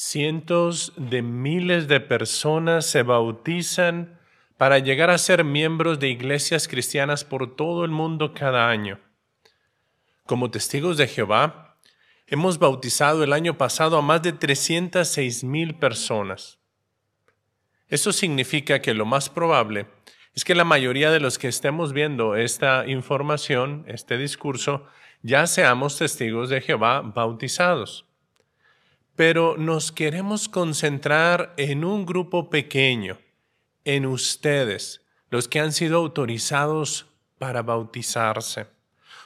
Cientos de miles de personas se bautizan para llegar a ser miembros de iglesias cristianas por todo el mundo cada año. Como testigos de Jehová, hemos bautizado el año pasado a más de 306 mil personas. Eso significa que lo más probable es que la mayoría de los que estemos viendo esta información, este discurso, ya seamos testigos de Jehová bautizados. Pero nos queremos concentrar en un grupo pequeño, en ustedes, los que han sido autorizados para bautizarse.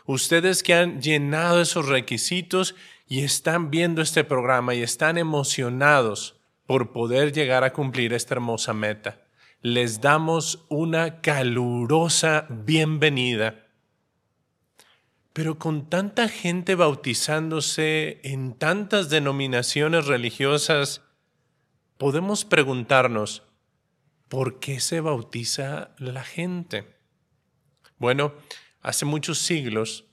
Ustedes que han llenado esos requisitos y están viendo este programa y están emocionados por poder llegar a cumplir esta hermosa meta. Les damos una calurosa bienvenida. Pero con tanta gente bautizándose en tantas denominaciones religiosas, podemos preguntarnos, ¿por qué se bautiza la gente? Bueno, hace muchos siglos,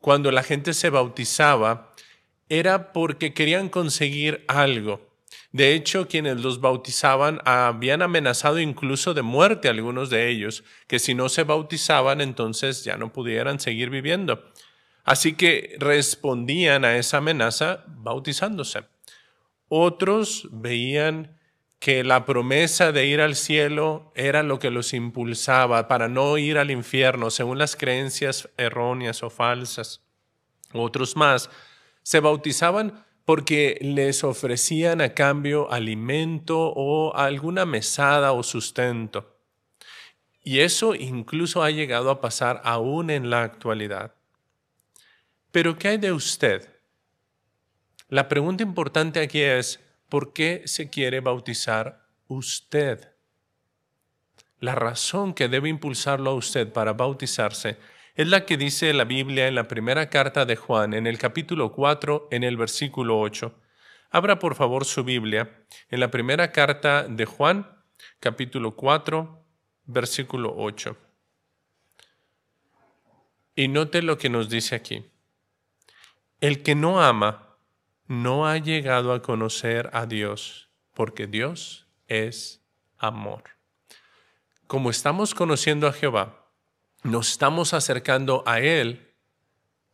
cuando la gente se bautizaba, era porque querían conseguir algo. De hecho, quienes los bautizaban habían amenazado incluso de muerte a algunos de ellos, que si no se bautizaban entonces ya no pudieran seguir viviendo. Así que respondían a esa amenaza bautizándose. Otros veían que la promesa de ir al cielo era lo que los impulsaba para no ir al infierno según las creencias erróneas o falsas. Otros más se bautizaban porque les ofrecían a cambio alimento o alguna mesada o sustento. Y eso incluso ha llegado a pasar aún en la actualidad. Pero ¿qué hay de usted? La pregunta importante aquí es, ¿por qué se quiere bautizar usted? La razón que debe impulsarlo a usted para bautizarse es la que dice la Biblia en la primera carta de Juan, en el capítulo 4, en el versículo 8. Abra por favor su Biblia en la primera carta de Juan, capítulo 4, versículo 8. Y note lo que nos dice aquí. El que no ama no ha llegado a conocer a Dios, porque Dios es amor. Como estamos conociendo a Jehová, nos estamos acercando a Él,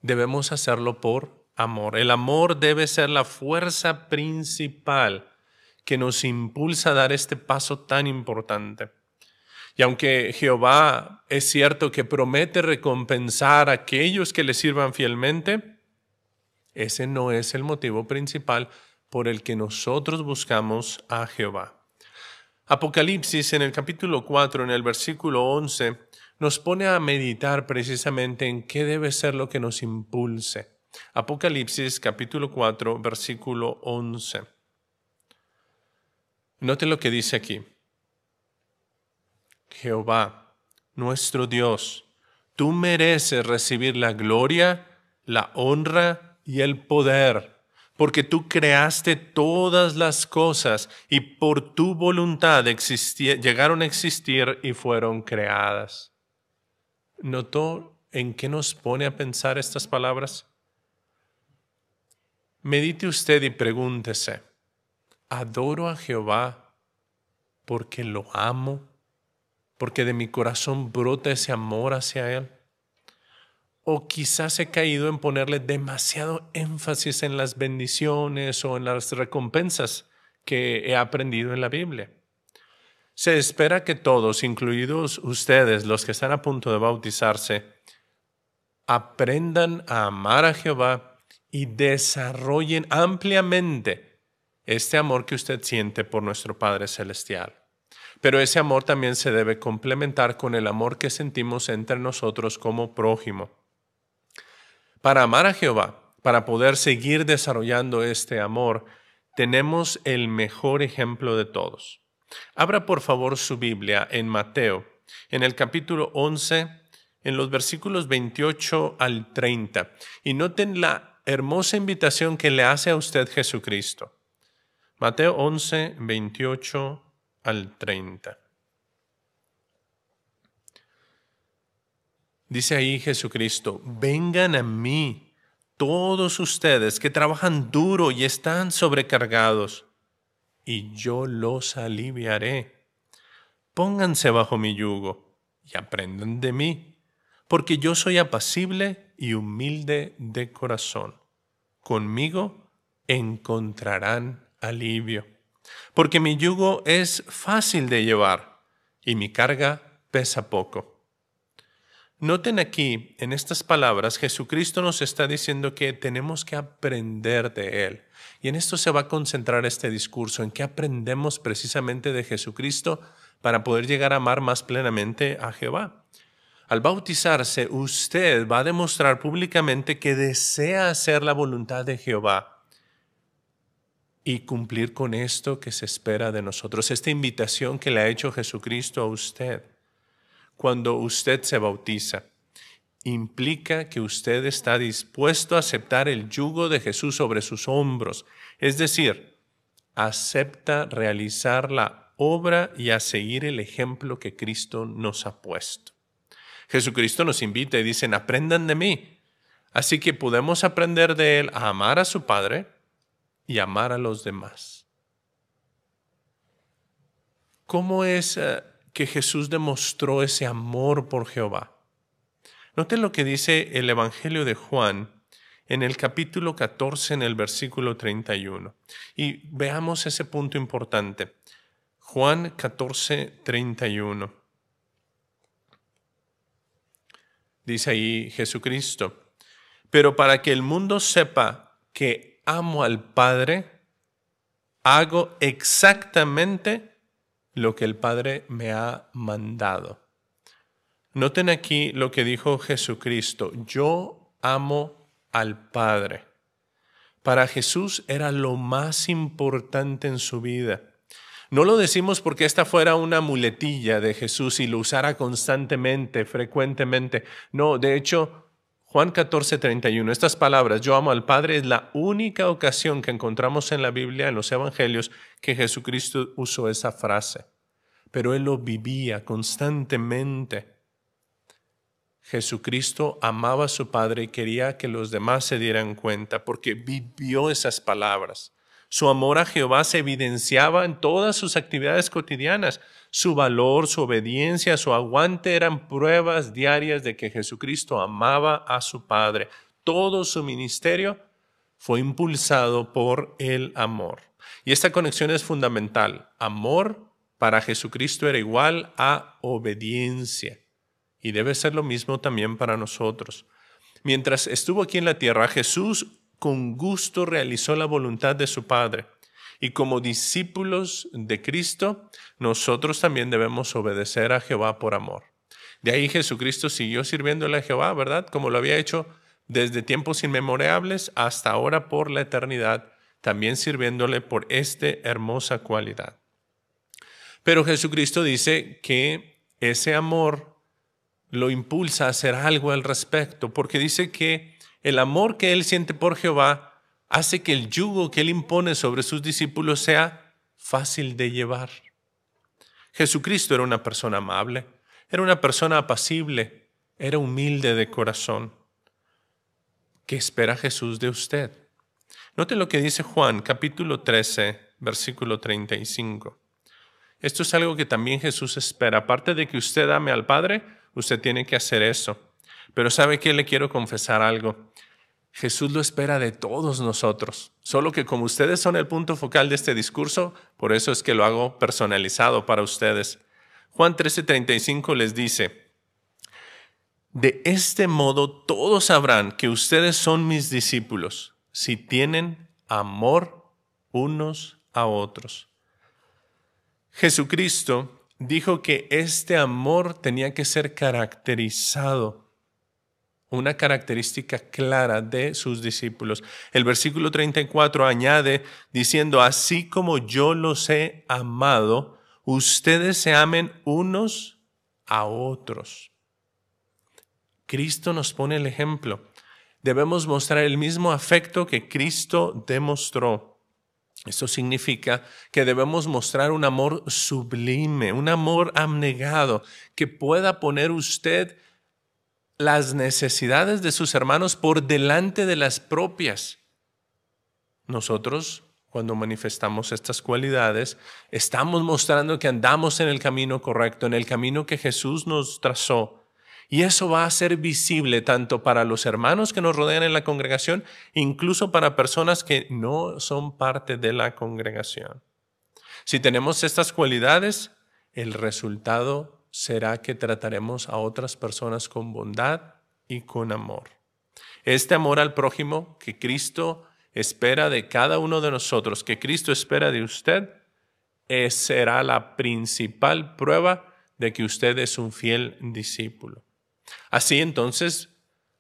debemos hacerlo por amor. El amor debe ser la fuerza principal que nos impulsa a dar este paso tan importante. Y aunque Jehová es cierto que promete recompensar a aquellos que le sirvan fielmente, ese no es el motivo principal por el que nosotros buscamos a Jehová. Apocalipsis en el capítulo 4, en el versículo 11, nos pone a meditar precisamente en qué debe ser lo que nos impulse. Apocalipsis capítulo 4, versículo 11. Note lo que dice aquí. Jehová, nuestro Dios, tú mereces recibir la gloria, la honra y el poder, porque tú creaste todas las cosas y por tu voluntad llegaron a existir y fueron creadas. ¿Notó en qué nos pone a pensar estas palabras? Medite usted y pregúntese, ¿adoro a Jehová porque lo amo? ¿Porque de mi corazón brota ese amor hacia Él? o quizás he caído en ponerle demasiado énfasis en las bendiciones o en las recompensas que he aprendido en la Biblia. Se espera que todos, incluidos ustedes, los que están a punto de bautizarse, aprendan a amar a Jehová y desarrollen ampliamente este amor que usted siente por nuestro Padre Celestial. Pero ese amor también se debe complementar con el amor que sentimos entre nosotros como prójimo. Para amar a Jehová, para poder seguir desarrollando este amor, tenemos el mejor ejemplo de todos. Abra por favor su Biblia en Mateo, en el capítulo 11, en los versículos 28 al 30, y noten la hermosa invitación que le hace a usted Jesucristo. Mateo 11, 28 al 30. Dice ahí Jesucristo, vengan a mí todos ustedes que trabajan duro y están sobrecargados, y yo los aliviaré. Pónganse bajo mi yugo y aprendan de mí, porque yo soy apacible y humilde de corazón. Conmigo encontrarán alivio, porque mi yugo es fácil de llevar y mi carga pesa poco. Noten aquí, en estas palabras, Jesucristo nos está diciendo que tenemos que aprender de Él. Y en esto se va a concentrar este discurso, en qué aprendemos precisamente de Jesucristo para poder llegar a amar más plenamente a Jehová. Al bautizarse, usted va a demostrar públicamente que desea hacer la voluntad de Jehová y cumplir con esto que se espera de nosotros, esta invitación que le ha hecho Jesucristo a usted cuando usted se bautiza. Implica que usted está dispuesto a aceptar el yugo de Jesús sobre sus hombros, es decir, acepta realizar la obra y a seguir el ejemplo que Cristo nos ha puesto. Jesucristo nos invita y dicen, aprendan de mí. Así que podemos aprender de Él a amar a su Padre y amar a los demás. ¿Cómo es eh, que Jesús demostró ese amor por Jehová. Noten lo que dice el Evangelio de Juan en el capítulo 14, en el versículo 31. Y veamos ese punto importante. Juan 14, 31. Dice ahí Jesucristo, pero para que el mundo sepa que amo al Padre, hago exactamente lo que el Padre me ha mandado. Noten aquí lo que dijo Jesucristo, yo amo al Padre. Para Jesús era lo más importante en su vida. No lo decimos porque esta fuera una muletilla de Jesús y lo usara constantemente, frecuentemente. No, de hecho, Juan 14, 31, estas palabras, yo amo al Padre, es la única ocasión que encontramos en la Biblia, en los Evangelios, que Jesucristo usó esa frase, pero él lo vivía constantemente. Jesucristo amaba a su Padre y quería que los demás se dieran cuenta porque vivió esas palabras. Su amor a Jehová se evidenciaba en todas sus actividades cotidianas. Su valor, su obediencia, su aguante eran pruebas diarias de que Jesucristo amaba a su Padre. Todo su ministerio fue impulsado por el amor. Y esta conexión es fundamental. Amor para Jesucristo era igual a obediencia. Y debe ser lo mismo también para nosotros. Mientras estuvo aquí en la tierra, Jesús con gusto realizó la voluntad de su Padre. Y como discípulos de Cristo, nosotros también debemos obedecer a Jehová por amor. De ahí Jesucristo siguió sirviéndole a Jehová, ¿verdad? Como lo había hecho desde tiempos inmemorables hasta ahora por la eternidad, también sirviéndole por esta hermosa cualidad. Pero Jesucristo dice que ese amor lo impulsa a hacer algo al respecto, porque dice que el amor que él siente por Jehová hace que el yugo que él impone sobre sus discípulos sea fácil de llevar. Jesucristo era una persona amable, era una persona apacible, era humilde de corazón. ¿Qué espera Jesús de usted? Note lo que dice Juan capítulo 13, versículo 35. Esto es algo que también Jesús espera. Aparte de que usted ame al Padre, usted tiene que hacer eso. Pero ¿sabe qué? Le quiero confesar algo. Jesús lo espera de todos nosotros. Solo que como ustedes son el punto focal de este discurso, por eso es que lo hago personalizado para ustedes. Juan 13:35 les dice, de este modo todos sabrán que ustedes son mis discípulos si tienen amor unos a otros. Jesucristo dijo que este amor tenía que ser caracterizado, una característica clara de sus discípulos. El versículo 34 añade diciendo, así como yo los he amado, ustedes se amen unos a otros. Cristo nos pone el ejemplo. Debemos mostrar el mismo afecto que Cristo demostró. Esto significa que debemos mostrar un amor sublime, un amor abnegado, que pueda poner usted las necesidades de sus hermanos por delante de las propias. Nosotros, cuando manifestamos estas cualidades, estamos mostrando que andamos en el camino correcto, en el camino que Jesús nos trazó. Y eso va a ser visible tanto para los hermanos que nos rodean en la congregación, incluso para personas que no son parte de la congregación. Si tenemos estas cualidades, el resultado será que trataremos a otras personas con bondad y con amor. Este amor al prójimo que Cristo espera de cada uno de nosotros, que Cristo espera de usted, será la principal prueba de que usted es un fiel discípulo. Así entonces,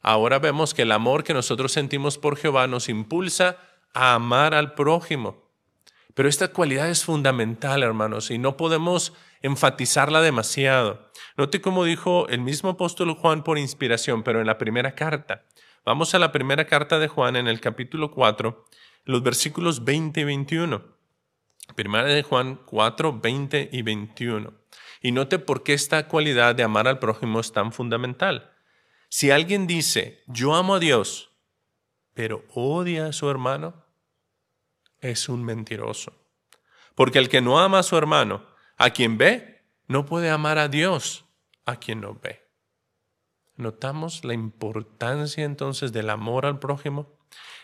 ahora vemos que el amor que nosotros sentimos por Jehová nos impulsa a amar al prójimo. Pero esta cualidad es fundamental, hermanos, y no podemos enfatizarla demasiado. Note cómo dijo el mismo apóstol Juan por inspiración, pero en la primera carta. Vamos a la primera carta de Juan en el capítulo 4, los versículos 20 y 21. Primera de Juan 4, 20 y 21. Y note por qué esta cualidad de amar al prójimo es tan fundamental. Si alguien dice, yo amo a Dios, pero odia a su hermano, es un mentiroso. Porque el que no ama a su hermano, a quien ve, no puede amar a Dios, a quien no ve. ¿Notamos la importancia entonces del amor al prójimo?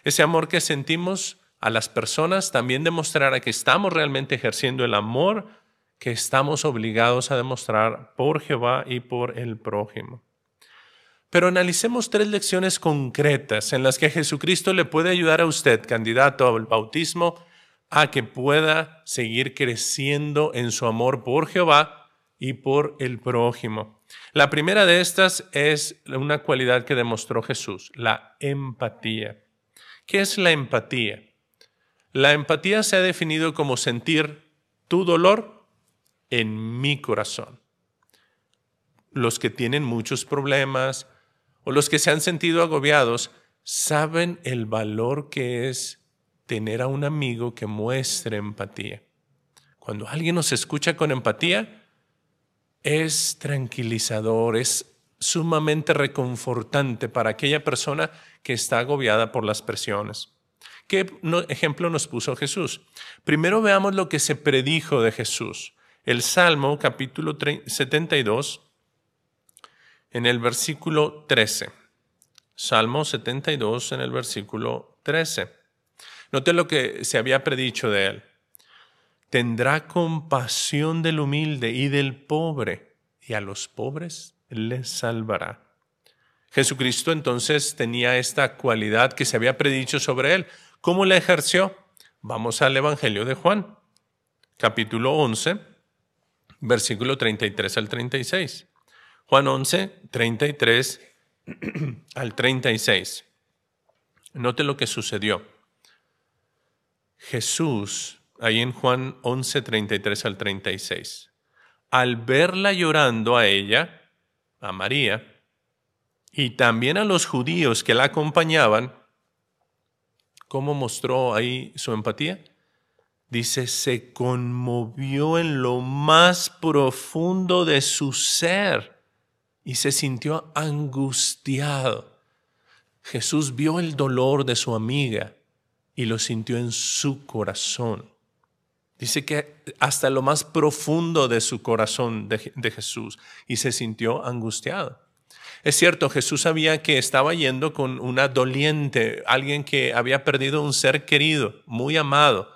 Ese amor que sentimos a las personas también demostrará que estamos realmente ejerciendo el amor que estamos obligados a demostrar por Jehová y por el prójimo. Pero analicemos tres lecciones concretas en las que Jesucristo le puede ayudar a usted, candidato al bautismo, a que pueda seguir creciendo en su amor por Jehová y por el prójimo. La primera de estas es una cualidad que demostró Jesús, la empatía. ¿Qué es la empatía? La empatía se ha definido como sentir tu dolor en mi corazón. Los que tienen muchos problemas o los que se han sentido agobiados saben el valor que es tener a un amigo que muestre empatía. Cuando alguien nos escucha con empatía, es tranquilizador, es sumamente reconfortante para aquella persona que está agobiada por las presiones. ¿Qué ejemplo nos puso Jesús? Primero veamos lo que se predijo de Jesús. El Salmo capítulo 72, en el versículo 13. Salmo 72 en el versículo 13. Note lo que se había predicho de él tendrá compasión del humilde y del pobre, y a los pobres les salvará. Jesucristo entonces tenía esta cualidad que se había predicho sobre él. ¿Cómo la ejerció? Vamos al Evangelio de Juan, capítulo 11, versículo 33 al 36. Juan 11, 33 al 36. Note lo que sucedió. Jesús ahí en Juan 11, 33 al 36. Al verla llorando a ella, a María, y también a los judíos que la acompañaban, ¿cómo mostró ahí su empatía? Dice, se conmovió en lo más profundo de su ser y se sintió angustiado. Jesús vio el dolor de su amiga y lo sintió en su corazón. Dice que hasta lo más profundo de su corazón de, Jesús y se sintió angustiado. Es cierto, Jesús sabía que estaba yendo con una doliente, alguien que había perdido un ser querido, muy amado.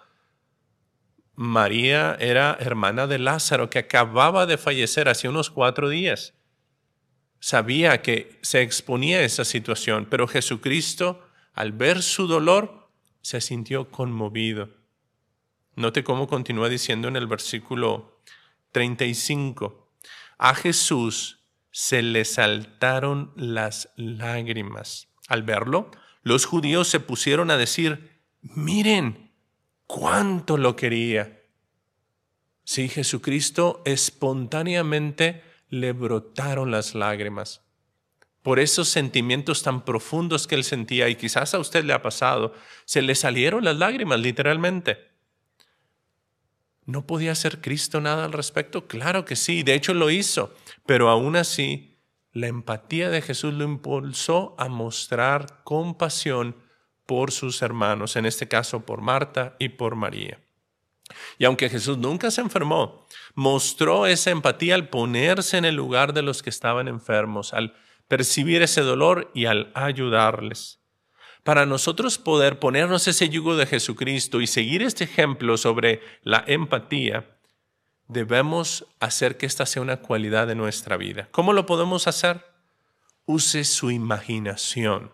María era hermana de Lázaro, que acababa de fallecer hace unos cuatro días. Sabía que se exponía a esa situación, pero Jesucristo, al ver su dolor, se sintió conmovido. Note cómo continúa diciendo en el versículo 35. A Jesús se le saltaron las lágrimas. Al verlo, los judíos se pusieron a decir, miren, cuánto lo quería. Sí, Jesucristo espontáneamente le brotaron las lágrimas. Por esos sentimientos tan profundos que él sentía, y quizás a usted le ha pasado, se le salieron las lágrimas literalmente. ¿No podía hacer Cristo nada al respecto? Claro que sí, de hecho lo hizo, pero aún así la empatía de Jesús lo impulsó a mostrar compasión por sus hermanos, en este caso por Marta y por María. Y aunque Jesús nunca se enfermó, mostró esa empatía al ponerse en el lugar de los que estaban enfermos, al percibir ese dolor y al ayudarles. Para nosotros poder ponernos ese yugo de Jesucristo y seguir este ejemplo sobre la empatía, debemos hacer que esta sea una cualidad de nuestra vida. ¿Cómo lo podemos hacer? Use su imaginación.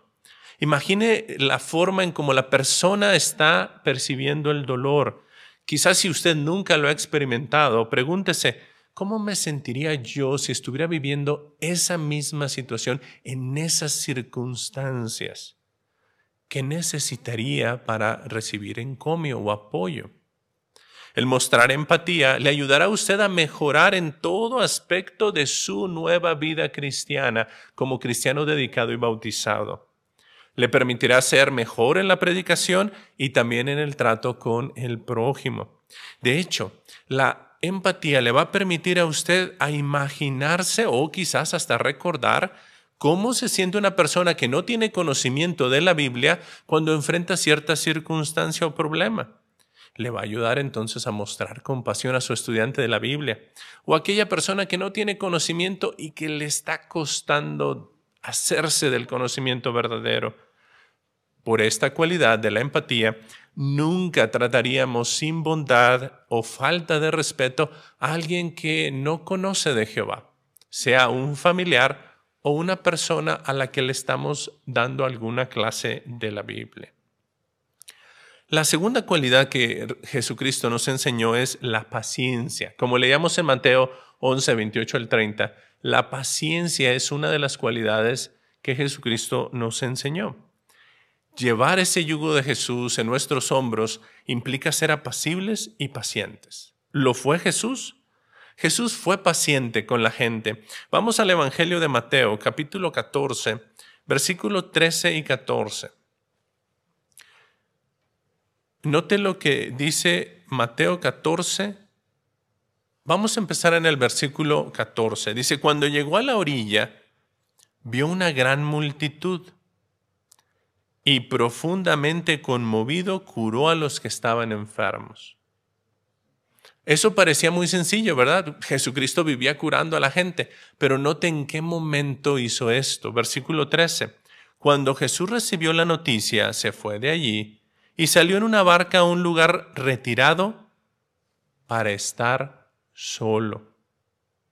Imagine la forma en cómo la persona está percibiendo el dolor. Quizás si usted nunca lo ha experimentado, pregúntese, ¿cómo me sentiría yo si estuviera viviendo esa misma situación en esas circunstancias? ¿Qué necesitaría para recibir encomio o apoyo? El mostrar empatía le ayudará a usted a mejorar en todo aspecto de su nueva vida cristiana como cristiano dedicado y bautizado. Le permitirá ser mejor en la predicación y también en el trato con el prójimo. De hecho, la empatía le va a permitir a usted a imaginarse o quizás hasta recordar cómo se siente una persona que no tiene conocimiento de la Biblia cuando enfrenta cierta circunstancia o problema. Le va a ayudar entonces a mostrar compasión a su estudiante de la Biblia o a aquella persona que no tiene conocimiento y que le está costando hacerse del conocimiento verdadero. Por esta cualidad de la empatía, nunca trataríamos sin bondad o falta de respeto a alguien que no conoce de Jehová, sea un familiar o una persona a la que le estamos dando alguna clase de la Biblia. La segunda cualidad que Jesucristo nos enseñó es la paciencia. Como leíamos en Mateo 11, 28 al 30, la paciencia es una de las cualidades que Jesucristo nos enseñó. Llevar ese yugo de Jesús en nuestros hombros implica ser apacibles y pacientes. ¿Lo fue Jesús? Jesús fue paciente con la gente. Vamos al Evangelio de Mateo, capítulo 14, versículo 13 y 14. Note lo que dice Mateo 14, Vamos a empezar en el versículo 14. Dice, cuando llegó a la orilla, vio una gran multitud y profundamente conmovido curó a los que estaban enfermos. Eso parecía muy sencillo, ¿verdad? Jesucristo vivía curando a la gente, pero note en qué momento hizo esto. Versículo 13. Cuando Jesús recibió la noticia, se fue de allí y salió en una barca a un lugar retirado para estar solo.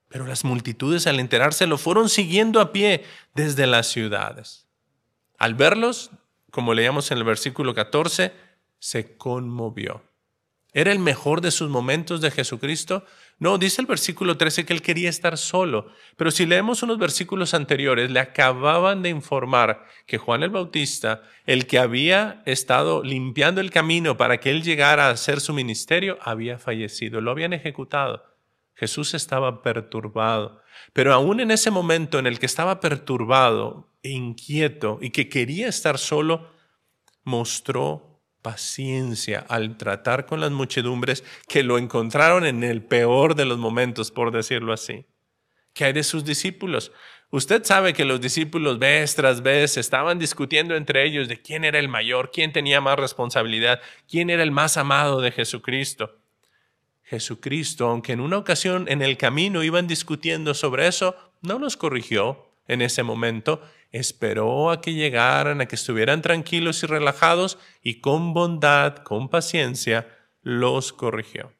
Pero las multitudes al enterarse lo fueron siguiendo a pie desde las ciudades. Al verlos, como leíamos en el versículo 14, se conmovió. ¿Era el mejor de sus momentos de Jesucristo? No, dice el versículo 13 que él quería estar solo, pero si leemos unos versículos anteriores, le acababan de informar que Juan el Bautista, el que había estado limpiando el camino para que él llegara a hacer su ministerio, había fallecido, lo habían ejecutado. Jesús estaba perturbado, pero aún en ese momento en el que estaba perturbado inquieto y que quería estar solo, mostró paciencia al tratar con las muchedumbres que lo encontraron en el peor de los momentos, por decirlo así. ¿Qué hay de sus discípulos? Usted sabe que los discípulos vez tras vez estaban discutiendo entre ellos de quién era el mayor, quién tenía más responsabilidad, quién era el más amado de Jesucristo. Jesucristo, aunque en una ocasión en el camino iban discutiendo sobre eso, no los corrigió en ese momento, esperó a que llegaran, a que estuvieran tranquilos y relajados y con bondad, con paciencia, los corrigió.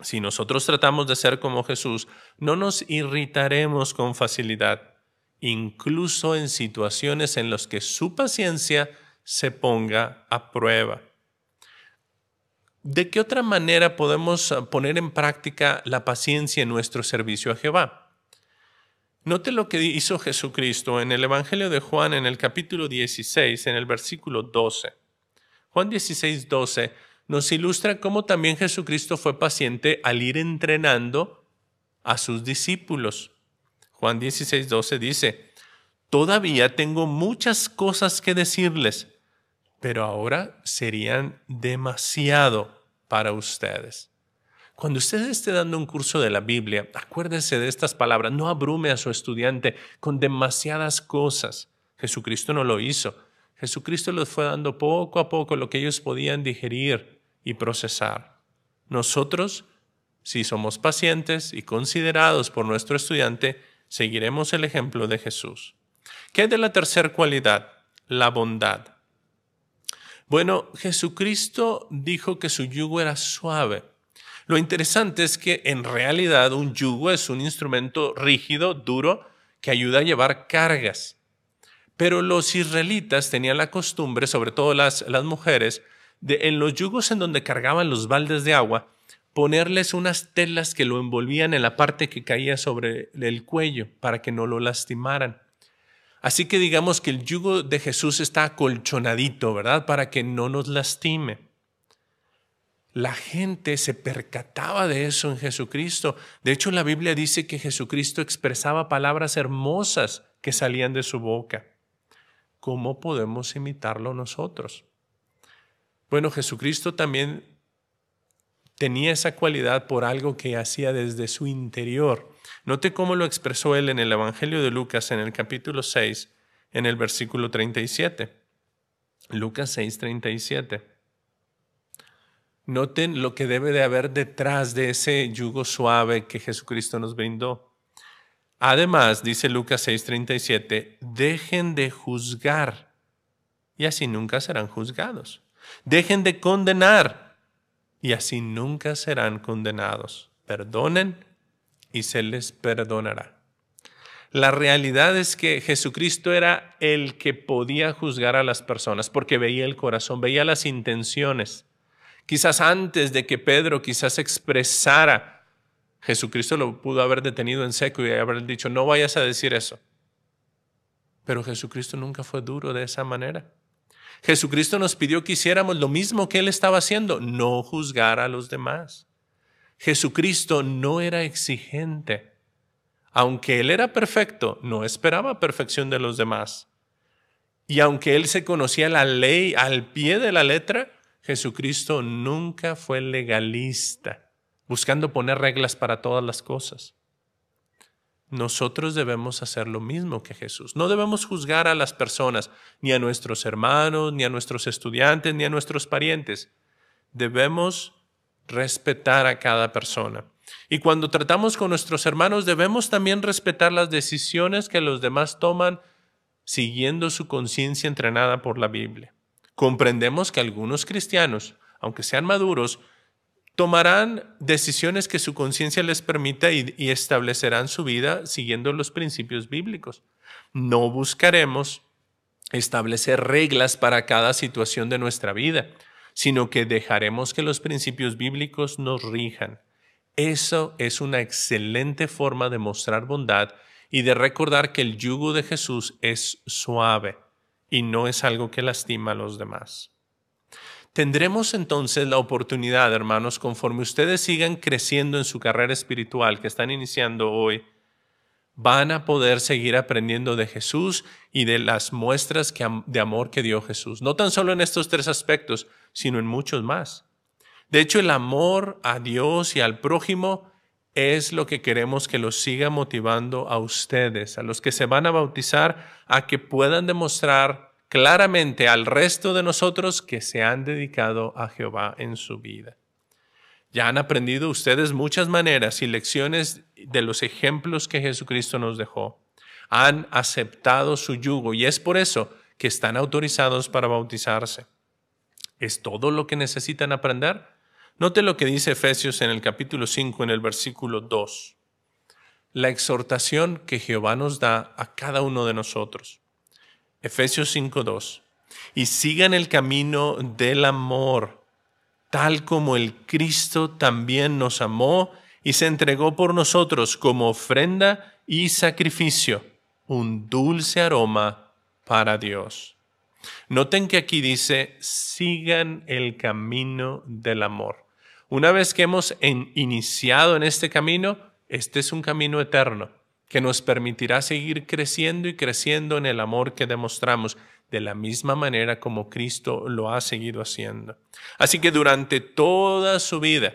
Si nosotros tratamos de ser como Jesús, no nos irritaremos con facilidad, incluso en situaciones en las que su paciencia se ponga a prueba. ¿De qué otra manera podemos poner en práctica la paciencia en nuestro servicio a Jehová? Note lo que hizo Jesucristo en el Evangelio de Juan en el capítulo 16, en el versículo 12. Juan 16, 12 nos ilustra cómo también Jesucristo fue paciente al ir entrenando a sus discípulos. Juan 16, 12 dice, Todavía tengo muchas cosas que decirles pero ahora serían demasiado para ustedes. Cuando usted esté dando un curso de la Biblia, acuérdese de estas palabras, no abrume a su estudiante con demasiadas cosas. Jesucristo no lo hizo. Jesucristo les fue dando poco a poco lo que ellos podían digerir y procesar. Nosotros, si somos pacientes y considerados por nuestro estudiante, seguiremos el ejemplo de Jesús. ¿Qué es de la tercera cualidad? La bondad. Bueno, Jesucristo dijo que su yugo era suave. Lo interesante es que en realidad un yugo es un instrumento rígido, duro, que ayuda a llevar cargas. Pero los israelitas tenían la costumbre, sobre todo las, las mujeres, de en los yugos en donde cargaban los baldes de agua, ponerles unas telas que lo envolvían en la parte que caía sobre el cuello para que no lo lastimaran. Así que digamos que el yugo de Jesús está acolchonadito, ¿verdad? Para que no nos lastime. La gente se percataba de eso en Jesucristo. De hecho, la Biblia dice que Jesucristo expresaba palabras hermosas que salían de su boca. ¿Cómo podemos imitarlo nosotros? Bueno, Jesucristo también tenía esa cualidad por algo que hacía desde su interior. Note cómo lo expresó él en el Evangelio de Lucas en el capítulo 6, en el versículo 37. Lucas 6, 37. Noten lo que debe de haber detrás de ese yugo suave que Jesucristo nos brindó. Además, dice Lucas 6:37, dejen de juzgar y así nunca serán juzgados. Dejen de condenar y así nunca serán condenados. Perdonen y se les perdonará. La realidad es que Jesucristo era el que podía juzgar a las personas porque veía el corazón, veía las intenciones. Quizás antes de que Pedro quizás expresara, Jesucristo lo pudo haber detenido en seco y haber dicho, no vayas a decir eso. Pero Jesucristo nunca fue duro de esa manera. Jesucristo nos pidió que hiciéramos lo mismo que Él estaba haciendo, no juzgar a los demás. Jesucristo no era exigente. Aunque Él era perfecto, no esperaba perfección de los demás. Y aunque Él se conocía la ley al pie de la letra, Jesucristo nunca fue legalista, buscando poner reglas para todas las cosas. Nosotros debemos hacer lo mismo que Jesús. No debemos juzgar a las personas, ni a nuestros hermanos, ni a nuestros estudiantes, ni a nuestros parientes. Debemos respetar a cada persona. Y cuando tratamos con nuestros hermanos, debemos también respetar las decisiones que los demás toman siguiendo su conciencia entrenada por la Biblia comprendemos que algunos cristianos, aunque sean maduros, tomarán decisiones que su conciencia les permita y, establecerán su vida siguiendo los principios bíblicos. No buscaremos establecer reglas para cada situación de nuestra vida, sino que dejaremos que los principios bíblicos nos rijan. Eso es una excelente forma de mostrar bondad y de recordar que el yugo de Jesús es suave y no es algo que lastima a los demás. Tendremos entonces la oportunidad, hermanos, conforme ustedes sigan creciendo en su carrera espiritual que están iniciando hoy, van a poder seguir aprendiendo de Jesús y de las muestras de amor que dio Jesús. No tan solo en estos tres aspectos, sino en muchos más. De hecho, el amor a Dios y al prójimo es lo que queremos que los siga motivando a ustedes, a los que se van a bautizar, a que puedan demostrar claramente al resto de nosotros que se han dedicado a Jehová en su vida. Ya han aprendido ustedes muchas maneras y lecciones de los ejemplos que Jesucristo nos dejó. Han aceptado su yugo y es por eso que están autorizados para bautizarse. ¿Es todo lo que necesitan aprender? Note lo que dice Efesios en el capítulo 5, en el versículo 2. La exhortación que Jehová nos da a cada uno de nosotros. Efesios 5, 2. Y sigan el camino del amor, tal como el Cristo también nos amó y se entregó por nosotros como ofrenda y sacrificio, un dulce aroma para Dios. Noten que aquí dice, sigan el camino del amor. Una vez que hemos iniciado en este camino, este es un camino eterno que nos permitirá seguir creciendo y creciendo en el amor que demostramos de la misma manera como Cristo lo ha seguido haciendo. Así que durante toda su vida,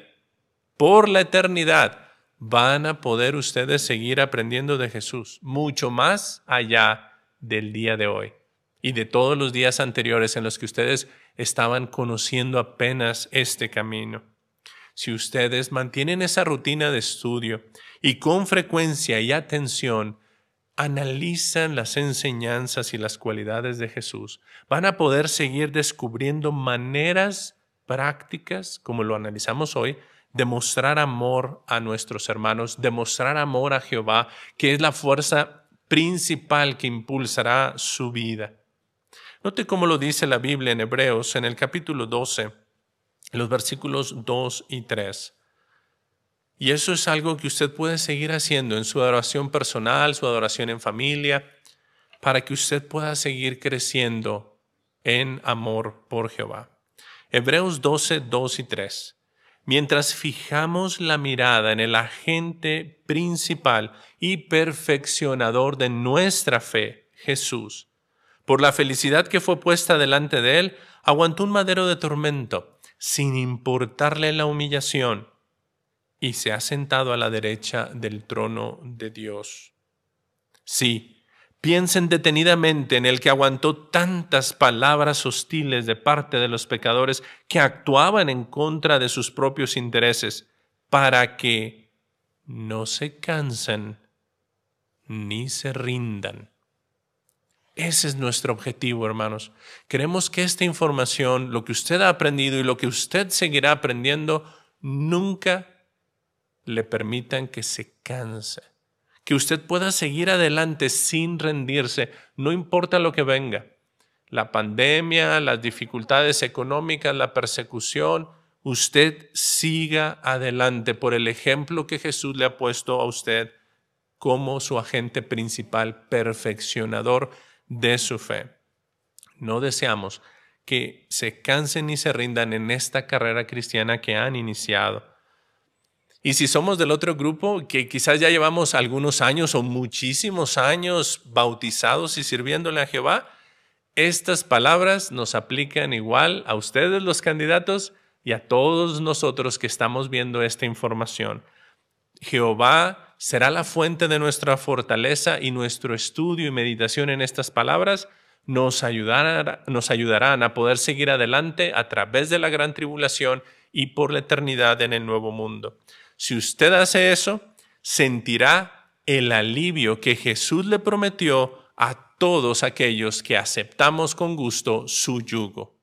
por la eternidad, van a poder ustedes seguir aprendiendo de Jesús, mucho más allá del día de hoy. y de todos los días anteriores en los que ustedes estaban conociendo apenas este camino. Si ustedes mantienen esa rutina de estudio y con frecuencia y atención analizan las enseñanzas y las cualidades de Jesús, van a poder seguir descubriendo maneras prácticas, como lo analizamos hoy, de mostrar amor a nuestros hermanos, demostrar amor a Jehová, que es la fuerza principal que impulsará su vida. Note cómo lo dice la Biblia en Hebreos en el capítulo 12, los versículos 2 y 3. Y eso es algo que usted puede seguir haciendo en su adoración personal, su adoración en familia, para que usted pueda seguir creciendo en amor por Jehová. Hebreos 12, 2 y 3. Mientras fijamos la mirada en el agente principal y perfeccionador de nuestra fe, Jesús, por la felicidad que fue puesta delante de él, aguantó un madero de tormento, sin importarle la humillación y se ha sentado a la derecha del trono de Dios. Sí, piensen detenidamente en el que aguantó tantas palabras hostiles de parte de los pecadores que actuaban en contra de sus propios intereses, para que no se cansen ni se rindan. Ese es nuestro objetivo, hermanos. Queremos que esta información, lo que usted ha aprendido y lo que usted seguirá aprendiendo, nunca le permitan que se canse, que usted pueda seguir adelante sin rendirse, no importa lo que venga. La pandemia, las dificultades económicas, la persecución, usted siga adelante por el ejemplo que Jesús le ha puesto a usted como su agente principal, perfeccionador de su fe. No deseamos que se cansen y se rindan en esta carrera cristiana que han iniciado. Y si somos del otro grupo, que quizás ya llevamos algunos años o muchísimos años bautizados y sirviéndole a Jehová, estas palabras nos aplican igual a ustedes los candidatos y a todos nosotros que estamos viendo esta información. Jehová será la fuente de nuestra fortaleza y nuestro estudio y meditación en estas palabras nos ayudarán, a poder seguir adelante a través de la gran tribulación y por la eternidad en el nuevo mundo. Si usted hace eso, sentirá el alivio que Jesús le prometió a todos aquellos que aceptamos con gusto su yugo.